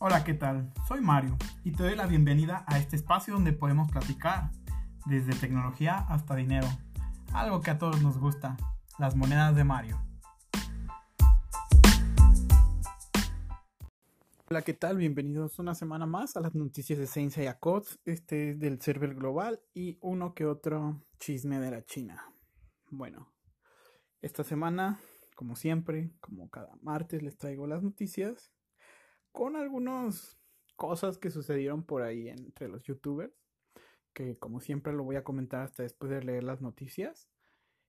Hola, ¿qué tal? Soy Mario y te doy la bienvenida a este espacio donde podemos platicar desde tecnología hasta dinero, algo que a todos nos gusta, las monedas de Mario. Hola, ¿qué tal? Bienvenidos una semana más a las noticias de Science y Accords, este es del server global y uno que otro chisme de la China. Bueno, esta semana, como siempre, como cada martes, les traigo las noticias con algunas cosas que sucedieron por ahí entre los youtubers, que como siempre lo voy a comentar hasta después de leer las noticias,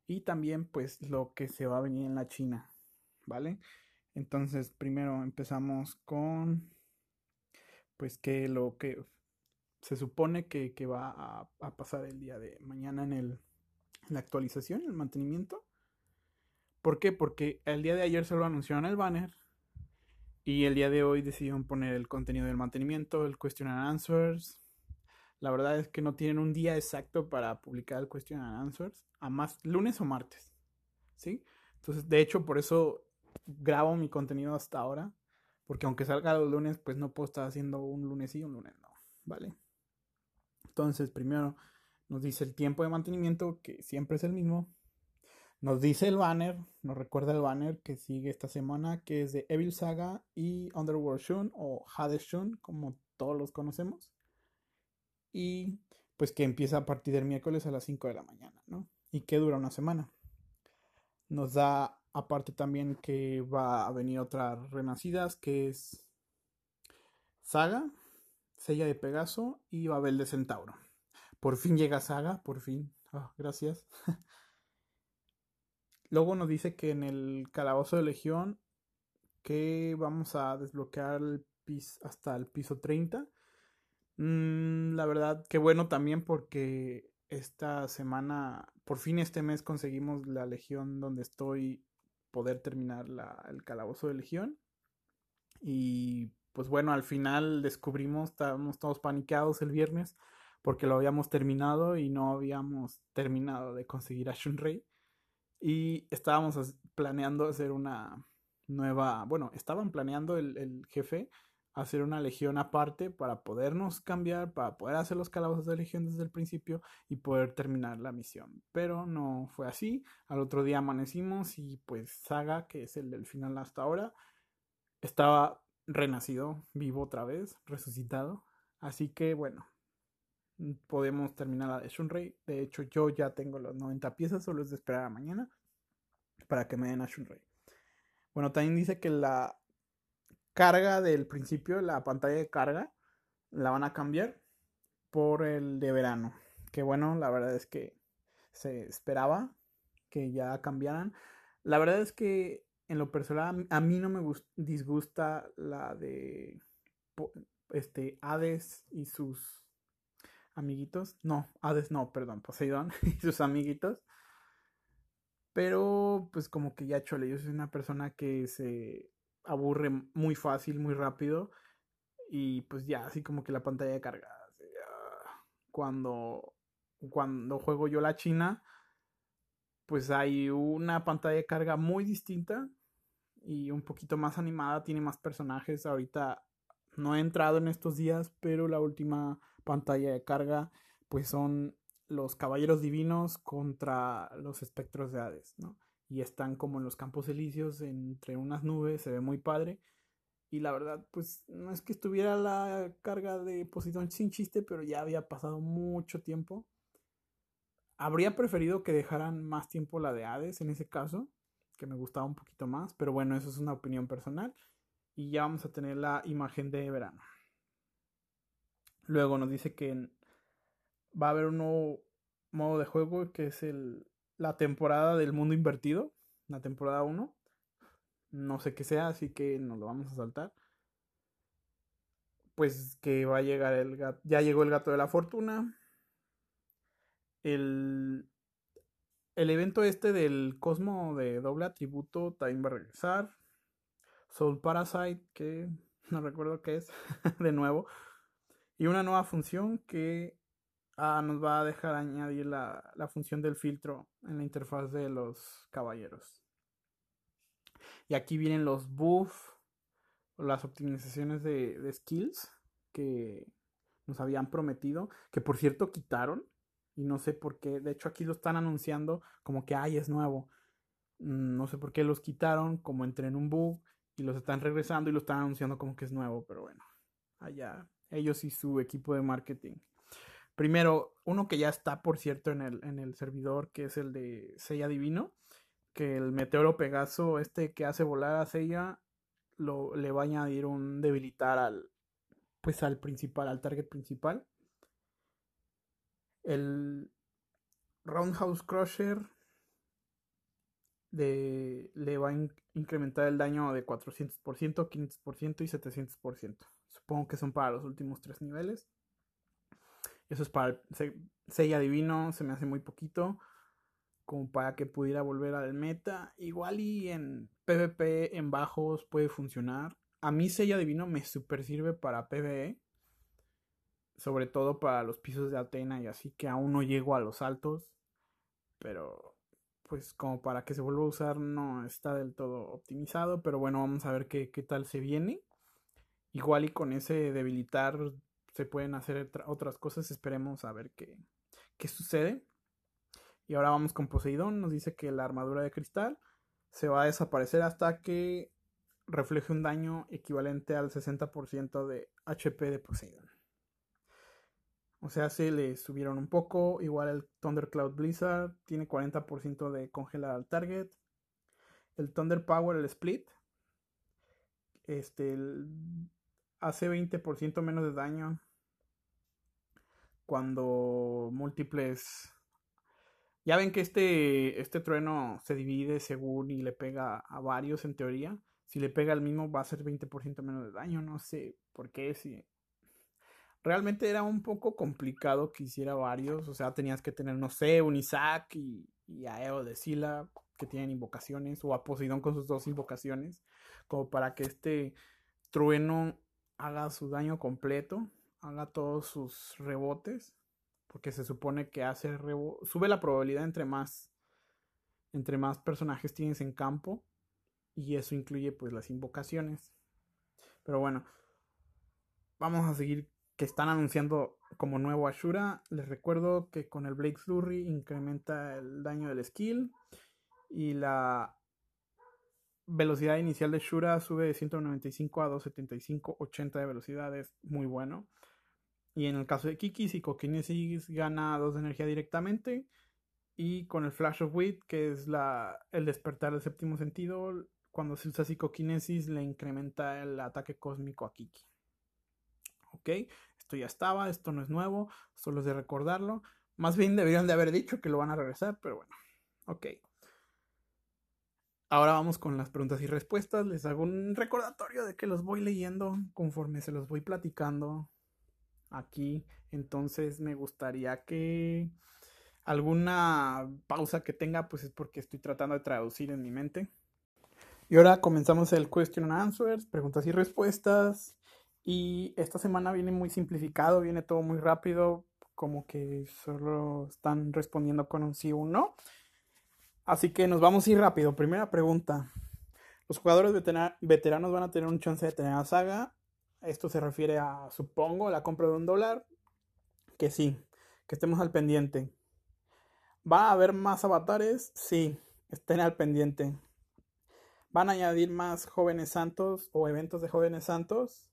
y también pues lo que se va a venir en la China, ¿vale? Entonces primero empezamos con pues que lo que se supone que, va a, pasar el día de mañana en, el, la actualización, el mantenimiento. ¿Por qué? Porque el día de ayer se lo anunciaron el banner y el día de hoy decidieron poner el contenido del mantenimiento, el question and answers. La verdad es que no tienen un día exacto para publicar el question and answers, a más lunes o martes. ¿Sí? Entonces, de hecho, por eso grabo mi contenido hasta ahora, porque aunque salga los lunes, pues no puedo estar haciendo un lunes y un lunes no, ¿vale? Entonces, primero nos dice el tiempo de mantenimiento, que siempre es el mismo, nos dice el banner, nos recuerda el banner que sigue esta semana, que es de Evil Saga y Underworld Shun o Hades Shun, como todos los conocemos. Y pues que empieza a partir del miércoles a las 5 de la mañana, ¿no? Y que dura una semana. Nos da aparte también que va a venir otras renacidas, que es Saga, Sella de Pegaso y Babel de Centauro. Por fin llega Saga, por fin. Ah, gracias. Luego nos dice que en el calabozo de Legión que vamos a desbloquear hasta el piso 30. Mm, la verdad que bueno también porque esta semana, por fin este mes conseguimos la Legión donde estoy poder terminar el calabozo de Legión. Y pues bueno, al final descubrimos, estábamos todos paniqueados el viernes porque lo habíamos terminado y no habíamos terminado de conseguir a Shunrei. Y estábamos planeando hacer una nueva, bueno, estaban planeando el, jefe hacer una legión aparte para podernos cambiar, para poder hacer los calabozos de legión desde el principio y poder terminar la misión. Pero no fue así. Al otro día amanecimos y pues Saga, que es el del final hasta ahora, estaba renacido, vivo otra vez, resucitado. Así que bueno, podemos terminar la de Shunrei. De hecho, yo ya tengo las 90 piezas, solo es de esperar a mañana para que me den a Shunrei. Bueno, también dice que la carga del principio, la pantalla de carga, la van a cambiar por el de verano. Que bueno, la verdad es que se esperaba que ya cambiaran. La verdad es que en lo personal a mí no me disgusta la de este Hades y sus amiguitos. No, Hades no, perdón, Poseidón y sus amiguitos. Pero pues como que ya chole, yo soy una persona que se aburre muy fácil, muy rápido. Y pues ya, así como que la pantalla de carga. Cuando, cuando juego yo la China, pues hay una pantalla de carga muy distinta y un poquito más animada, tiene más personajes. Ahorita no he entrado en estos días, pero la última pantalla de carga, pues son los caballeros divinos contra los espectros de Hades, ¿no? Y están como en los campos elíseos, entre unas nubes, se ve muy padre. Y la verdad, pues no es que estuviera la carga de Poseidón sin chiste, pero ya había pasado mucho tiempo. Habría preferido que dejaran más tiempo la de Hades en ese caso, que me gustaba un poquito más, pero bueno, eso es una opinión personal. Y ya vamos a tener la imagen de verano. Luego nos dice que va a haber un nuevo modo de juego que es el, la temporada del mundo invertido, la temporada 1. No sé qué sea, así que nos lo vamos a saltar. Pues que va a llegar el gato, ya llegó el gato de la fortuna. El, el evento este del Cosmo de doble atributo también va a regresar. Soul Parasite, que no recuerdo qué es, de nuevo. Y una nueva función que ah, nos va a dejar añadir la, función del filtro en la interfaz de los caballeros. Y aquí vienen los buffs, las optimizaciones de, de skills que nos habían prometido, que por cierto quitaron, y no sé por qué, de hecho aquí lo están anunciando como que, ay, es nuevo. Mm, no sé por qué los quitaron, como entré en un bug, y los están regresando y lo están anunciando como que es nuevo, pero bueno, allá ellos y su equipo de marketing. Primero, uno que ya está, por cierto, en el, en el servidor, que es el de Sella Divino, que el meteoro Pegaso, este que hace volar a Sella, lo, le va a añadir un debilitar al, pues al principal, al target principal. El Roundhouse Crusher de, le va a incrementar el daño de 400%, 500% y 700%. Supongo que son para los últimos tres niveles. Eso es para el Sella Divino, se me hace muy poquito. Como para que pudiera volver al meta. Igual y en PvP en bajos puede funcionar. A mí Sella Divino me super sirve para PvE. Sobre todo para los pisos de Atena y así que aún no llego a los altos. Pero pues como para que se vuelva a usar no está del todo optimizado. Pero bueno, vamos a ver qué, qué tal se viene. Igual y con ese debilitar se pueden hacer otras cosas. Esperemos a ver qué, qué sucede. Y ahora vamos con Poseidón. Nos dice que la armadura de cristal se va a desaparecer hasta que refleje un daño equivalente al 60% de HP de Poseidon. O sea, se le subieron un poco. Igual el Thundercloud Blizzard tiene 40% de congelar al target. El Thunder Power, el Split, este, hace 20% menos de daño cuando múltiples... Ya ven que este, este trueno se divide según y le pega a varios en teoría. Si le pega al mismo va a ser 20% menos de daño, no sé por qué, si realmente era un poco complicado que hiciera varios, o sea, tenías que tener, no sé, un Isaac y, a Eo de Sila que tienen invocaciones, o a Poseidón con sus dos invocaciones, como para que este trueno haga su daño completo, haga todos sus rebotes, porque se supone que hace sube la probabilidad entre más entre más personajes tienes en campo y eso incluye pues las invocaciones. Pero bueno, vamos a seguir que están anunciando como nuevo Ashura. Les recuerdo que con el Blake Flurry incrementa el daño del skill y la velocidad inicial de Shura sube de 195 a 275, 80 de velocidad, es muy bueno. Y en el caso de Kiki, Psicokinesis gana 2 de energía directamente. Y con el Flash of Wit, que es la, el despertar del séptimo sentido, cuando se usa psicoquinesis le incrementa el ataque cósmico a Kiki. Ok, esto ya estaba, esto no es nuevo, solo es de recordarlo. Más bien deberían de haber dicho que lo van a regresar, pero bueno, ok. Ahora vamos con las preguntas y respuestas. Les hago un recordatorio de que los voy leyendo conforme se los voy platicando aquí. Entonces me gustaría que alguna pausa que tenga, pues es porque estoy tratando de traducir en mi mente. Y ahora comenzamos el question and answers, preguntas y respuestas. Y esta semana viene muy simplificado, viene todo muy rápido, como que solo están respondiendo con un sí o un no. Así que nos vamos a ir rápido. Primera pregunta. ¿Los jugadores veteranos van a tener un chance de tener la saga? Esto se refiere a, supongo, la compra de un dólar. Que sí, que estemos al pendiente. ¿Va a haber más avatares? Sí, estén al pendiente. ¿Van a añadir más jóvenes santos o eventos de jóvenes santos?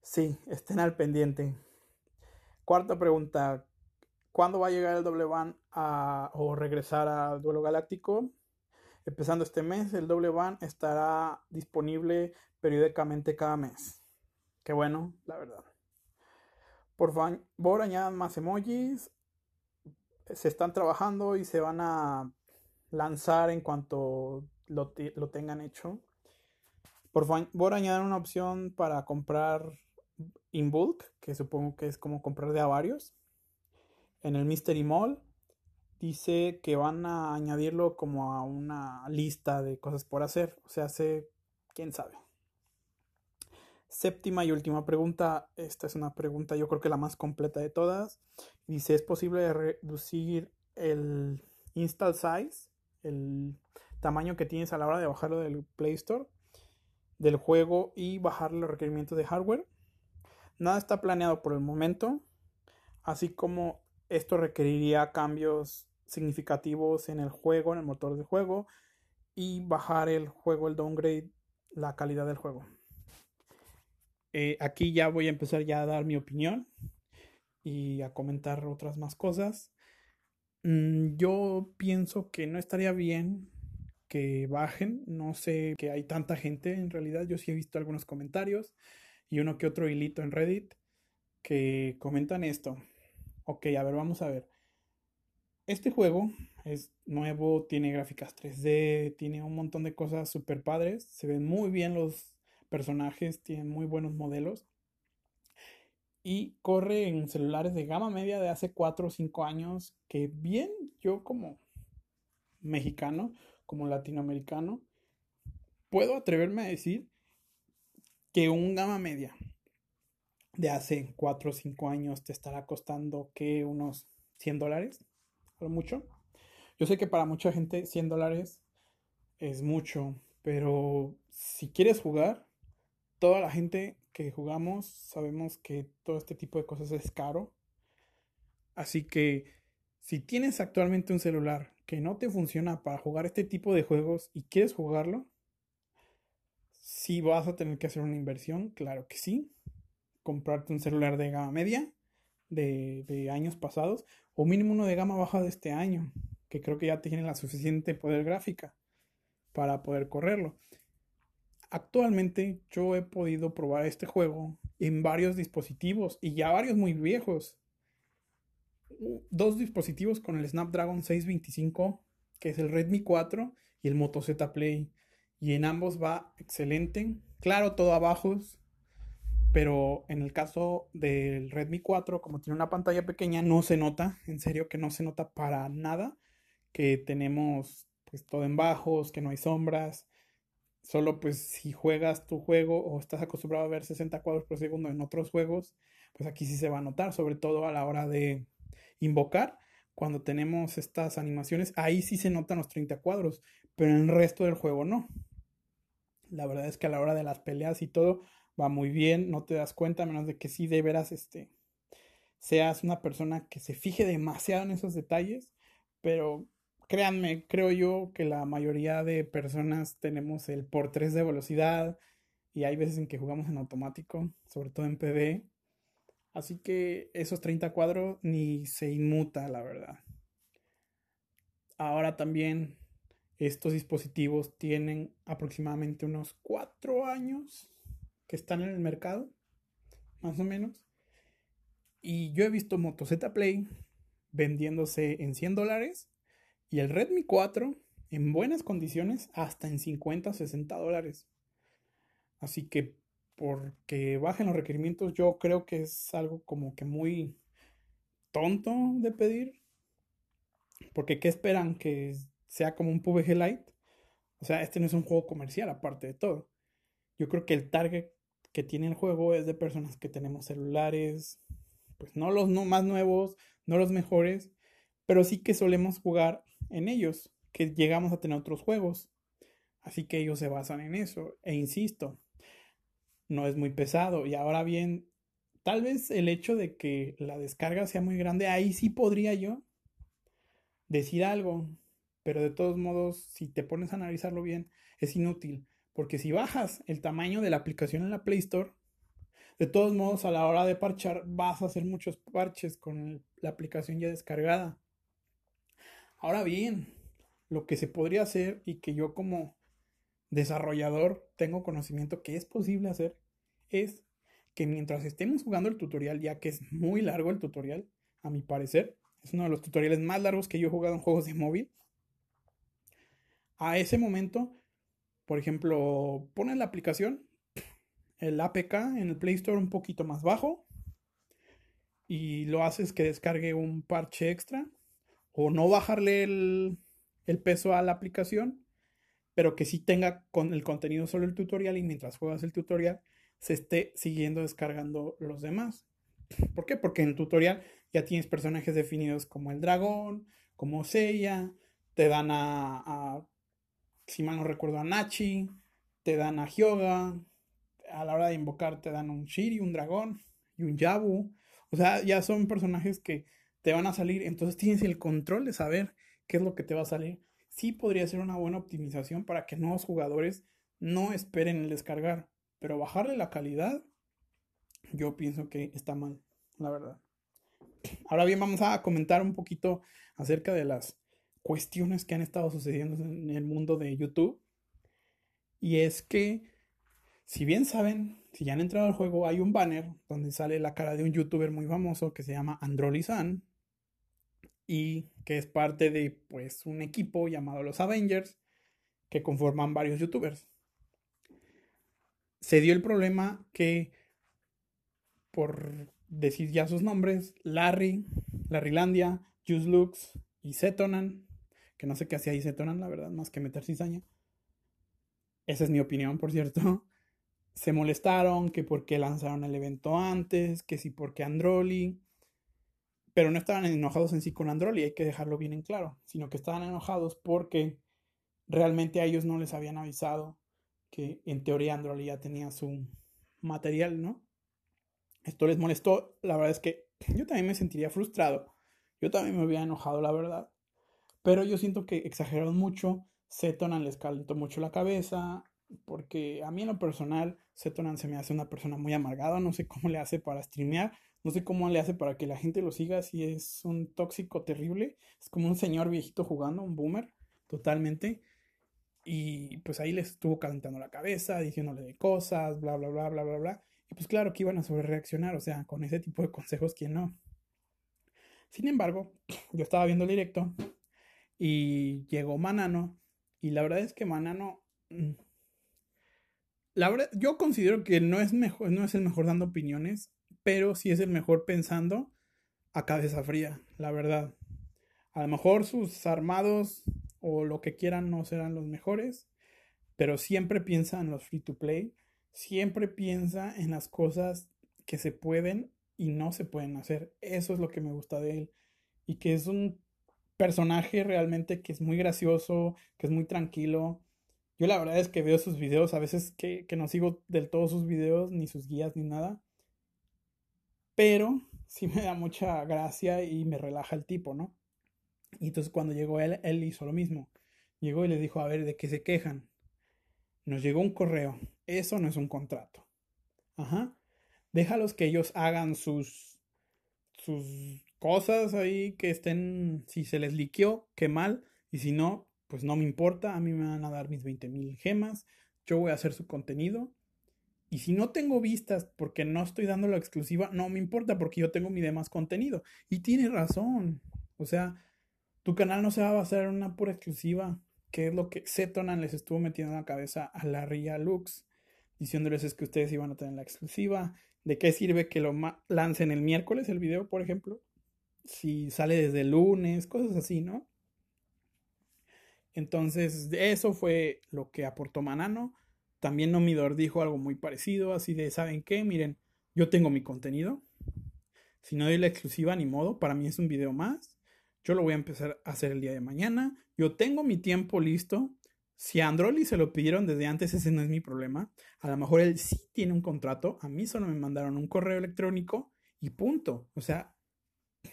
Sí, estén al pendiente. Cuarta pregunta. ¿Cuándo va a llegar el doble van o regresar al duelo galáctico? Empezando este mes, el doble van estará disponible periódicamente cada mes. Qué bueno, la verdad. Por favor, añadan más emojis. Se están trabajando y se van a lanzar en cuanto lo, tengan hecho. Por favor, añadir una opción para comprar in bulk, que supongo que es como comprar de a varios. En el Mystery Mall dice que van a añadirlo como a una lista de cosas por hacer. O sea, sé, quién sabe. Séptima y última pregunta. Esta es una pregunta, yo creo que la más completa de todas. Dice: ¿Es posible reducir el install size? El tamaño que tienes a la hora de bajarlo del Play Store. del juego y bajar los requerimientos de hardware. Nada está planeado por el momento, así como esto requeriría cambios significativos en el juego, en el motor de juego y bajar el juego, el downgrade, la calidad del juego. Eh, aquí ya voy a empezar ya a dar mi opinión y a comentar otras más cosas. Mm, yo pienso que no estaría bien que bajen. No sé que hay tanta gente en realidad. Yo sí he visto algunos comentarios y uno que otro hilito en Reddit que comentan esto. Ok, a ver, vamos a ver. Este juego es nuevo, tiene gráficas 3D, tiene un montón de cosas super padres. Se ven muy bien los personajes, tienen muy buenos modelos y corre en celulares de gama media de hace 4 o 5 años, que bien yo como mexicano, como latinoamericano, puedo atreverme a decir que un gama media de hace 4 o 5 años te estará costando que unos 100 dólares, a lo mucho. Yo sé que para mucha gente 100 dólares es mucho, pero si quieres jugar, toda la gente que jugamos sabemos que todo este tipo de cosas es caro. Así que si tienes actualmente un celular que no te funciona para jugar este tipo de juegos y quieres jugarlo, si vas a tener que hacer una inversión, claro que sí. Comprarte un celular de gama media de, años pasados o mínimo uno de gama baja de este año, que creo que ya tiene la suficiente poder gráfica para poder correrlo. Actualmente yo he podido probar este juego en varios dispositivos y ya varios muy viejos. Dos dispositivos con el Snapdragon 625, que es el Redmi 4 y el Moto Z Play. Y en ambos va excelente. Claro, todo abajo, pero en el caso del Redmi 4, como tiene una pantalla pequeña, no se nota, en serio que no se nota para nada que tenemos pues todo en bajos, que no hay sombras, Solo pues si juegas tu juego o estás acostumbrado a ver 60 cuadros por segundo en otros juegos, pues aquí sí se va a notar, sobre todo a la hora de invocar. Cuando tenemos estas animaciones, ahí sí se notan los 30 cuadros, pero en el resto del juego no. La verdad es que a la hora de las peleas y todo va muy bien, no te das cuenta, a menos de que sí de veras este, seas una persona que se fije demasiado en esos detalles, pero créanme, creo yo que la mayoría de personas tenemos el por 3 de velocidad y hay veces en que jugamos en automático, sobre todo en PB. Así que esos 30 cuadros ni se inmuta, la verdad. Ahora también estos dispositivos tienen aproximadamente unos 4 años que están en el mercado, más o menos. Y yo he visto Moto Z Play vendiéndose en 100 dólares y el Redmi 4 en buenas condiciones hasta en 50 o 60 dólares. Así que porque bajen los requerimientos yo creo que es algo como que muy tonto de pedir. Porque ¿qué esperan? Que sea como un PUBG Lite. O sea, este no es un juego comercial aparte de todo. Yo creo que el target que tiene el juego es de personas que tenemos celulares, pues no los no más nuevos, no los mejores, pero sí que solemos jugar en ellos, que llegamos a tener otros juegos. Así que ellos se basan en eso. E insisto, no es muy pesado. Y ahora bien, tal vez el hecho de que la descarga sea muy grande, ahí sí podría yo decir algo. Pero de todos modos, si te pones a analizarlo bien, es inútil. Porque si bajas el tamaño de la aplicación en la Play Store, de todos modos a la hora de parchar vas a hacer muchos parches con la aplicación ya descargada. Ahora bien, lo que se podría hacer y que yo como desarrollador tengo conocimiento que es posible hacer es que mientras estemos jugando el tutorial, ya que es muy largo el tutorial, a mi parecer, es uno de los tutoriales más largos que yo he jugado en juegos de móvil, a ese momento, por ejemplo, pones la aplicación, el APK en el Play Store un poquito más bajo y lo haces que descargue un parche extra o no bajarle el, peso a la aplicación, pero que sí tenga con el contenido solo el tutorial y mientras juegas el tutorial se esté siguiendo descargando los demás. ¿Por qué? Porque en el tutorial ya tienes personajes definidos como el dragón, como Seiya, te dan a, a si mal no recuerdo, a Nachi, te dan a Hyoga, a la hora de invocar te dan un Shiri, un dragón y un Yabu. O sea, ya son personajes que te van a salir, entonces tienes el control de saber qué es lo que te va a salir. Sí podría ser una buena optimización para que nuevos jugadores no esperen el descargar, pero bajarle la calidad, yo pienso que está mal, la verdad. Ahora bien, vamos a comentar un poquito acerca de las cuestiones que han estado sucediendo en el mundo de YouTube. Y es que, si bien saben, si ya han entrado al juego, hay un banner donde sale la cara de un youtuber muy famoso que se llama Androli-san y que es parte de pues un equipo llamado los Avengers que conforman varios youtubers. Se dio el problema que por decir ya sus nombres, Larry, Larrylandia, Juice Lux y Zetonan, que no sé qué hacía ahí Zetonan, la verdad, más que meter cizaña. Esa es mi opinión, por cierto. Se molestaron que por qué lanzaron el evento antes, que si porque Androli. Pero no estaban enojados en sí con Androli, hay que dejarlo bien en claro, sino que estaban enojados porque realmente a ellos no les habían avisado que en teoría Androli ya tenía su material, ¿no? Esto les molestó, la verdad es que yo también me sentiría frustrado, yo también me hubiera enojado, la verdad, pero yo siento que exageraron mucho, Setonan les calentó mucho la cabeza, porque a mí en lo personal, Setonan se me hace una persona muy amargada, no sé cómo le hace para streamear, no sé cómo le hace para que la gente lo siga, si es un tóxico terrible, es como un señor viejito jugando, un boomer, totalmente. Y pues ahí les estuvo calentando la cabeza, diciéndole de cosas, bla, bla, bla, bla, bla, bla. Y pues claro que iban a sobrereaccionar, o sea, con ese tipo de consejos, ¿quién no? Sin embargo, yo estaba viendo el directo y llegó Manano y la verdad es que Manano... Mm, la verdad, yo considero que no es, mejor, no es el mejor dando opiniones, pero sí es el mejor pensando a cabeza fría, la verdad. A lo mejor sus armados o lo que quieran no serán los mejores, pero siempre piensa en los free to play, siempre piensa en las cosas que se pueden y no se pueden hacer. Eso es lo que me gusta de él. Y que es un personaje realmente que es muy gracioso, que es muy tranquilo. Yo la verdad es que veo sus videos, a veces que, que no sigo del todo sus videos, ni sus guías, ni nada. Pero sí me da mucha gracia y me relaja el tipo, ¿no? Y entonces cuando llegó él, él hizo lo mismo. Llegó y le dijo, a ver, ¿de qué se quejan? Nos llegó un correo. Eso no es un contrato. Ajá. Déjalos que ellos hagan sus, sus cosas ahí que estén, si se les liqueó, qué mal. Y si no, pues no me importa. A mí me van a dar mis 20 mil gemas. Yo voy a hacer su contenido. Y si no tengo vistas porque no estoy dando la exclusiva, no me importa porque yo tengo mi demás contenido. Y tiene razón. O sea, tu canal no se va a basar en una pura exclusiva, que es lo que Zetonan les estuvo metiendo en la cabeza a Larry y a Lux, diciéndoles es que ustedes iban a tener la exclusiva. ¿De qué sirve que lo lancen el miércoles el video, por ejemplo? Si sale desde el lunes, cosas así, ¿no? Entonces, eso fue lo que aportó Manano. También Nomidor dijo algo muy parecido, así de, ¿saben qué? Miren, yo tengo mi contenido. Si no doy la exclusiva, ni modo, para mí es un video más. Yo lo voy a empezar a hacer el día de mañana. Yo tengo mi tiempo listo. Si a Androli se lo pidieron desde antes, ese no es mi problema. A lo mejor él sí tiene un contrato. A mí solo me mandaron un correo electrónico y punto. O sea,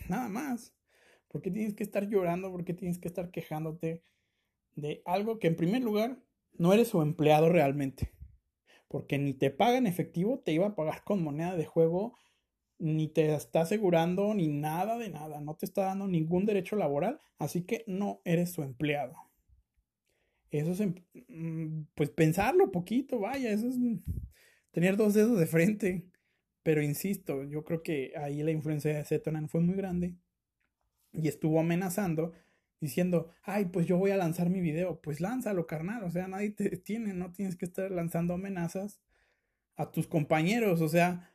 nada más. ¿Por qué tienes que estar llorando? ¿Por qué tienes que estar quejándote de algo que en primer lugar no eres su empleado realmente? Porque ni te paga en efectivo, te iba a pagar con moneda de juego ni te está asegurando ni nada de nada, no te está dando ningún derecho laboral, así que no eres su empleado. Eso es, mm, pues pensarlo poquito, vaya, eso es tener dos dedos de frente. Pero insisto, yo creo que ahí la influencia de Zetonan fue muy grande y estuvo amenazando diciendo, ay, pues yo voy a lanzar mi video, pues lánzalo, carnal, o sea, nadie te tiene, no tienes que estar lanzando amenazas a tus compañeros, o sea,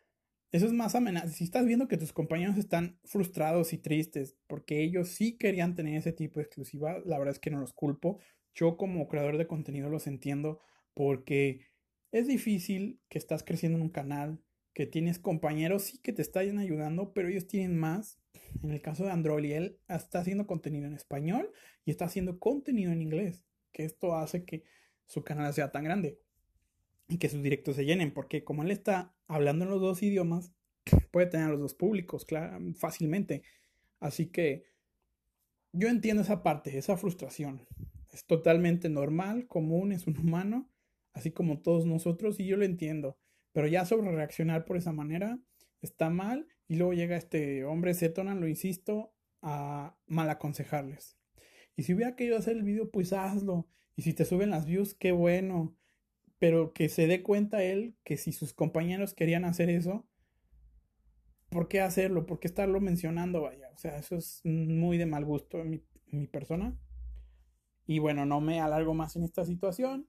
eso es más amenaza. Si estás viendo que tus compañeros están frustrados y tristes porque ellos sí querían tener ese tipo de exclusiva, la verdad es que no los culpo. Yo como creador de contenido los entiendo porque es difícil que estás creciendo en un canal, que tienes compañeros sí que te están ayudando, pero ellos tienen más. En el caso de Android, él está haciendo contenido en español y está haciendo contenido en inglés, que esto hace que su canal sea tan grande. y que sus directos se llenen, porque como él está hablando en los dos idiomas, puede tener a los dos públicos fácilmente. Así que yo entiendo esa parte, esa frustración. Es totalmente normal, común, es un humano, así como todos nosotros, y yo lo entiendo. Pero ya sobre reaccionar por esa manera está mal. Y luego llega este hombre Zetonan, lo insisto, a mal aconsejarles. Y si hubiera querido hacer el video, pues hazlo. Y si te suben las views, qué bueno. Pero que se dé cuenta él que si sus compañeros querían hacer eso, ¿por qué hacerlo? ¿Por qué estarlo mencionando? Vaya, o sea, eso es muy de mal gusto en mi, mi persona. Y bueno, no me alargo más en esta situación.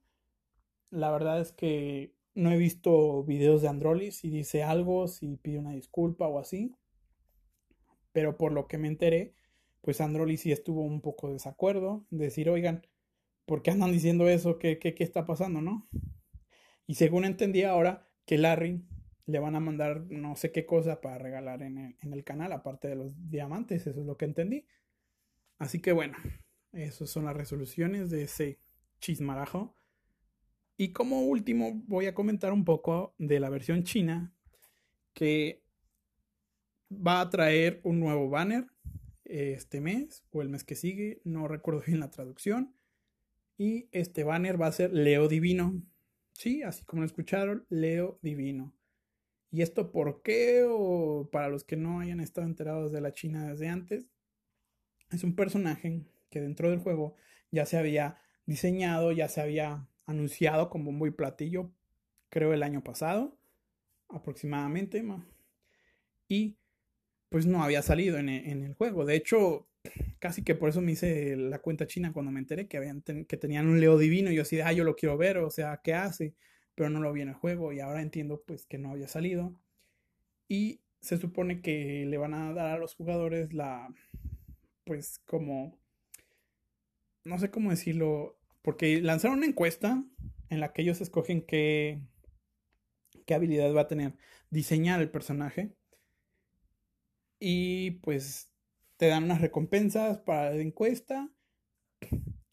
La verdad es que no he visto videos de Androlis si dice algo, si pide una disculpa o así. Pero por lo que me enteré, pues Androlis sí estuvo un poco de desacuerdo. Decir, oigan, ¿por qué andan diciendo eso? ¿Qué, qué, qué está pasando, no? Y según entendí ahora, que Larry le van a mandar no sé qué cosa para regalar en el, en el canal, aparte de los diamantes, eso es lo que entendí. Así que bueno, esas son las resoluciones de ese chismarajo. Y como último voy a comentar un poco de la versión china que va a traer un nuevo banner este mes o el mes que sigue, no recuerdo bien la traducción. Y este banner va a ser Leo Divino. Sí, así como lo escucharon, Leo Divino. ¿Y esto por qué? O para los que no hayan estado enterados de la China desde antes, es un personaje que dentro del juego ya se había diseñado, ya se había anunciado como muy platillo, creo el año pasado, aproximadamente. Y pues no había salido en, e, en, el juego. De hecho, casi que por eso me hice la cuenta china cuando me enteré que tenían un Leo divino. Y yo así, ah, yo lo quiero ver, o sea, ¿qué hace? Pero no lo vi en el juego y ahora entiendo pues que no había salido. Y se supone que le van a dar a los jugadores la, pues como, no sé cómo decirlo, porque lanzaron una encuesta en la que ellos escogen qué, qué habilidad va a tener diseñar el personaje. Y pues te dan unas recompensas para la encuesta.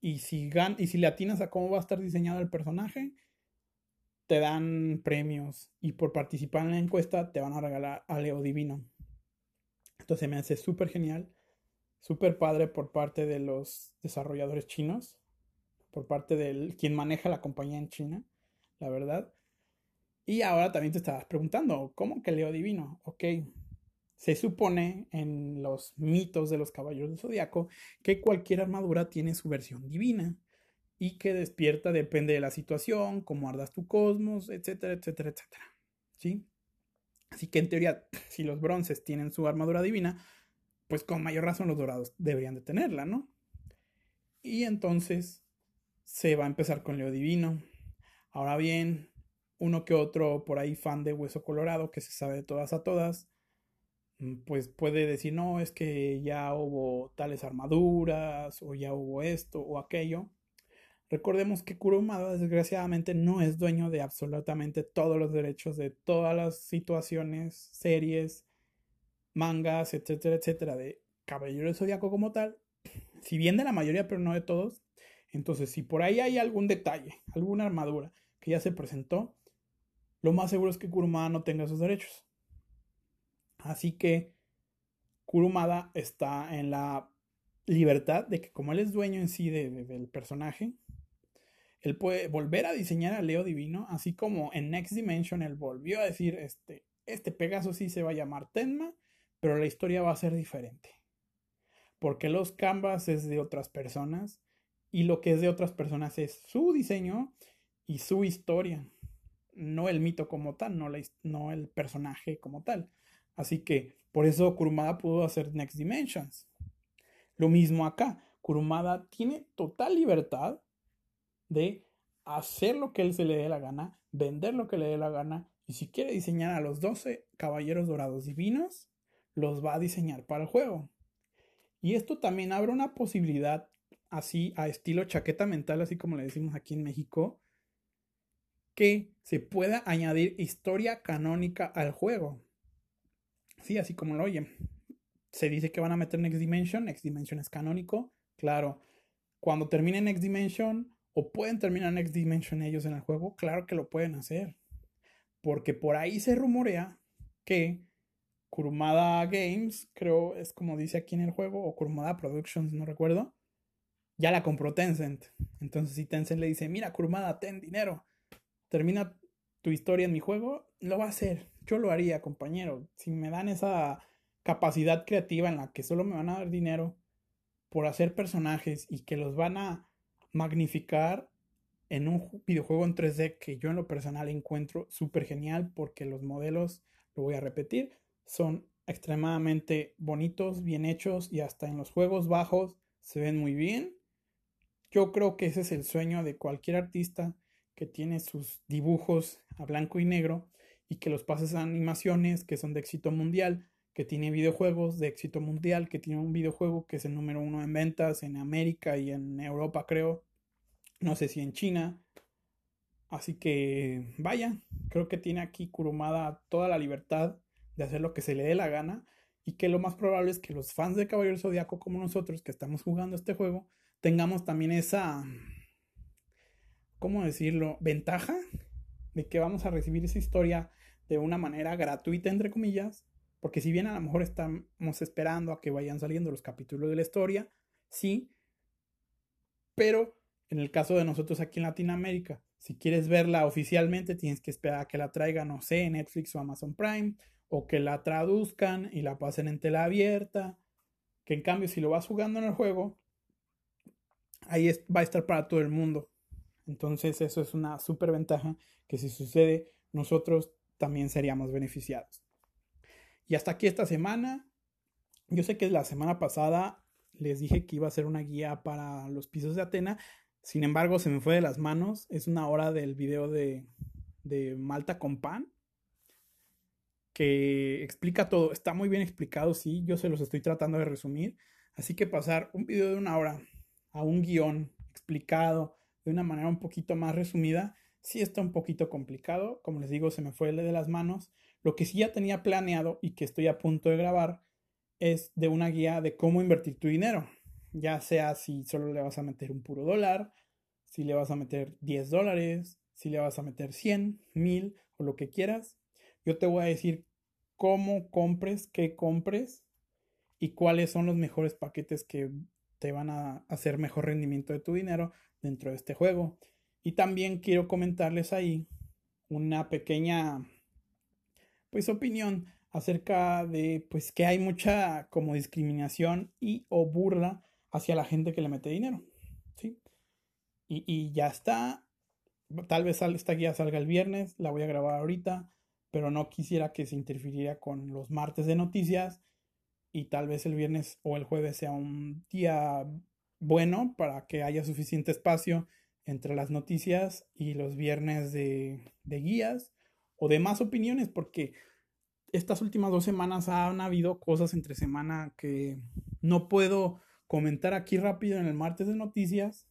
Y si, gan y si le atinas a cómo va a estar diseñado el personaje, te dan premios. Y por participar en la encuesta, te van a regalar a Leo Divino. Entonces me hace súper genial, súper padre por parte de los desarrolladores chinos por parte de quien maneja la compañía en China, la verdad. Y ahora también te estabas preguntando, ¿cómo que Leo Divino? Ok, se supone en los mitos de los caballeros del zodiaco que cualquier armadura tiene su versión divina y que despierta depende de la situación, cómo ardas tu cosmos, etcétera, etcétera, etcétera. ¿Sí? Así que en teoría, si los bronces tienen su armadura divina, pues con mayor razón los dorados deberían de tenerla, ¿no? Y entonces se va a empezar con Leo Divino. Ahora bien, uno que otro por ahí fan de Hueso Colorado que se sabe de todas a todas, mm, pues puede decir, no, es que ya hubo tales armaduras o ya hubo esto o aquello. Recordemos que Kurumada desgraciadamente no es dueño de absolutamente todos los derechos de todas las situaciones, series, mangas, etcétera, etcétera, de Caballero del Zodíaco como tal. Si bien de la mayoría, pero no de todos, entonces, si por ahí hay algún detalle, alguna armadura que ya se presentó, lo más seguro es que Kurumada no tenga esos derechos. Así que Kurumada está en la libertad de que como él es dueño en sí del personaje, él puede volver a diseñar a Leo Divino, así como en Next Dimension él volvió a decir, este, este Pegaso sí se va a llamar Tenma, pero la historia va a ser diferente. Porque los canvas es de otras personas y lo que es de otras personas es su diseño y su historia, no el mito como tal, no, el personaje como tal. Así que por eso Kurumada pudo hacer Next Dimensions. Lo mismo acá, Kurumada tiene total libertad de hacer lo que él se le dé la gana, vender lo que le dé la gana, y si quiere diseñar a los 12 caballeros dorados divinos, los va a diseñar para el juego. Y esto también abre una posibilidad así a estilo chaqueta mental, así como le decimos aquí en México, que se pueda añadir historia canónica al juego. Sí, así como lo oyen. Se dice que van a meter Next Dimension, Next Dimension es canónico, claro. Cuando termine Next Dimension ¿O pueden terminar Next Dimension ellos en el juego? Claro que lo pueden hacer. Porque por ahí se rumorea que Kurumada Games, creo es como dice aquí en el juego, o Kurumada Productions, no recuerdo, ya la compró Tencent. Entonces si Tencent le dice, mira Kurumada, ten dinero, termina tu historia en mi juego, lo va a hacer. Yo lo haría, compañero. Si me dan esa capacidad creativa en la que solo me van a dar dinero por hacer personajes y que los van a magnificar en un videojuego en 3D que yo en lo personal encuentro súper genial porque los modelos, lo voy a repetir, son extremadamente bonitos, bien hechos y hasta en los juegos bajos se ven muy bien. Yo creo que ese es el sueño de cualquier artista que tiene sus dibujos a blanco y negro y que los pases a animaciones que son de éxito mundial, que tiene videojuegos de éxito mundial, que tiene un videojuego que es el número uno en ventas en América y en Europa creo, no sé si en China. Así que vaya, creo que tiene aquí Kurumada toda la libertad de hacer lo que se le dé la gana y que lo más probable es que los fans de Caballero Zodiaco como nosotros que estamos jugando este juego tengamos también esa, ¿cómo decirlo?, ventaja de que vamos a recibir esa historia de una manera gratuita, entre comillas, porque si bien a lo mejor estamos esperando a que vayan saliendo los capítulos de la historia, sí, pero en el caso de nosotros aquí en Latinoamérica, si quieres verla oficialmente, tienes que esperar a que la traigan, no sé, Netflix o Amazon Prime, o que la traduzcan y la pasen en tela abierta. Que en cambio, si lo vas jugando en el juego, ahí va a estar para todo el mundo. Entonces, eso es una súper ventaja que si sucede, nosotros también seríamos beneficiados. Y hasta aquí esta semana. Yo sé que la semana pasada les dije que iba a ser una guía para los pisos de Atena. Sin embargo, se me fue de las manos. Es una hora del video de, de Malta con pan. Que explica todo. Está muy bien explicado, sí. Yo se los estoy tratando de resumir. Así que pasar un video de una hora a un guion explicado de una manera un poquito más resumida, sí está un poquito complicado. Como les digo, se me fue de las manos. Lo que sí ya tenía planeado y que estoy a punto de grabar es de una guía de cómo invertir tu dinero ya sea si solo le vas a meter un puro dólar, si le vas a meter 10 dólares, si le vas a meter 100, 1000 o lo que quieras. Yo te voy a decir cómo compres, qué compres y cuáles son los mejores paquetes que te van a hacer mejor rendimiento de tu dinero dentro de este juego. Y también quiero comentarles ahí una pequeña pues opinión acerca de pues que hay mucha como discriminación y o burla hacia la gente que le mete dinero. ¿sí? Y, ya está. Tal vez esta guía salga el viernes, la voy a grabar ahorita, pero no quisiera que se interfiriera con los martes de noticias y tal vez el viernes o el jueves sea un día bueno para que haya suficiente espacio entre las noticias y los viernes de, de guías o de más opiniones, porque estas últimas dos semanas han habido cosas entre semana que no puedo comentar aquí rápido en el martes de noticias.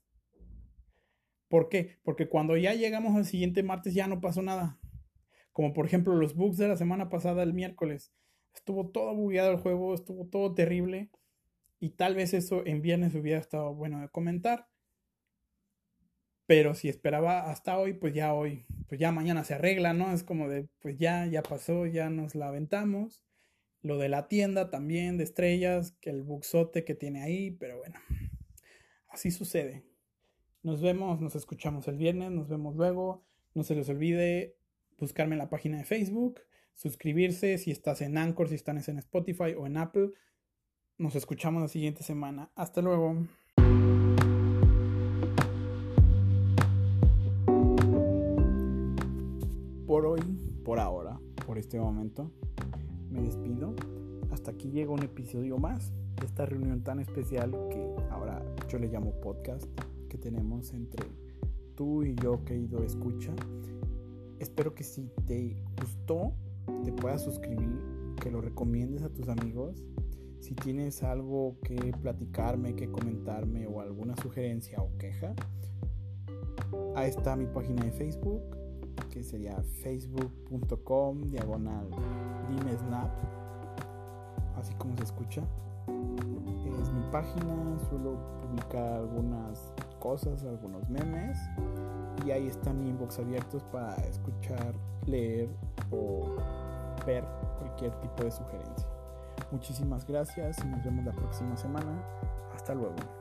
¿Por qué? Porque cuando ya llegamos al siguiente martes ya no pasó nada. Como por ejemplo los bugs de la semana pasada, el miércoles. Estuvo todo bugueado el juego, estuvo todo terrible. Y tal vez eso en viernes hubiera estado bueno de comentar. Pero si esperaba hasta hoy, pues ya hoy, pues ya mañana se arregla, ¿no? Es como de, pues ya, ya pasó, ya nos la aventamos. Lo de la tienda también de estrellas, que el buxote que tiene ahí, pero bueno, así sucede. Nos vemos, nos escuchamos el viernes, nos vemos luego. No se les olvide buscarme en la página de Facebook, suscribirse si estás en Anchor, si estás en Spotify o en Apple. Nos escuchamos la siguiente semana. Hasta luego. Por hoy, por ahora, por este momento, me despido. Hasta aquí llega un episodio más de esta reunión tan especial que ahora yo le llamo podcast que tenemos entre tú y yo, querido escucha. Espero que si te gustó, te puedas suscribir, que lo recomiendes a tus amigos. Si tienes algo que platicarme, que comentarme o alguna sugerencia o queja, ahí está mi página de Facebook, que sería facebook.com diagonal dime snap, así como se escucha. Es mi página, suelo publicar algunas cosas, algunos memes. Y ahí están mi inbox abiertos para escuchar, leer o ver cualquier tipo de sugerencia. Muchísimas gracias y nos vemos la próxima semana. Hasta luego.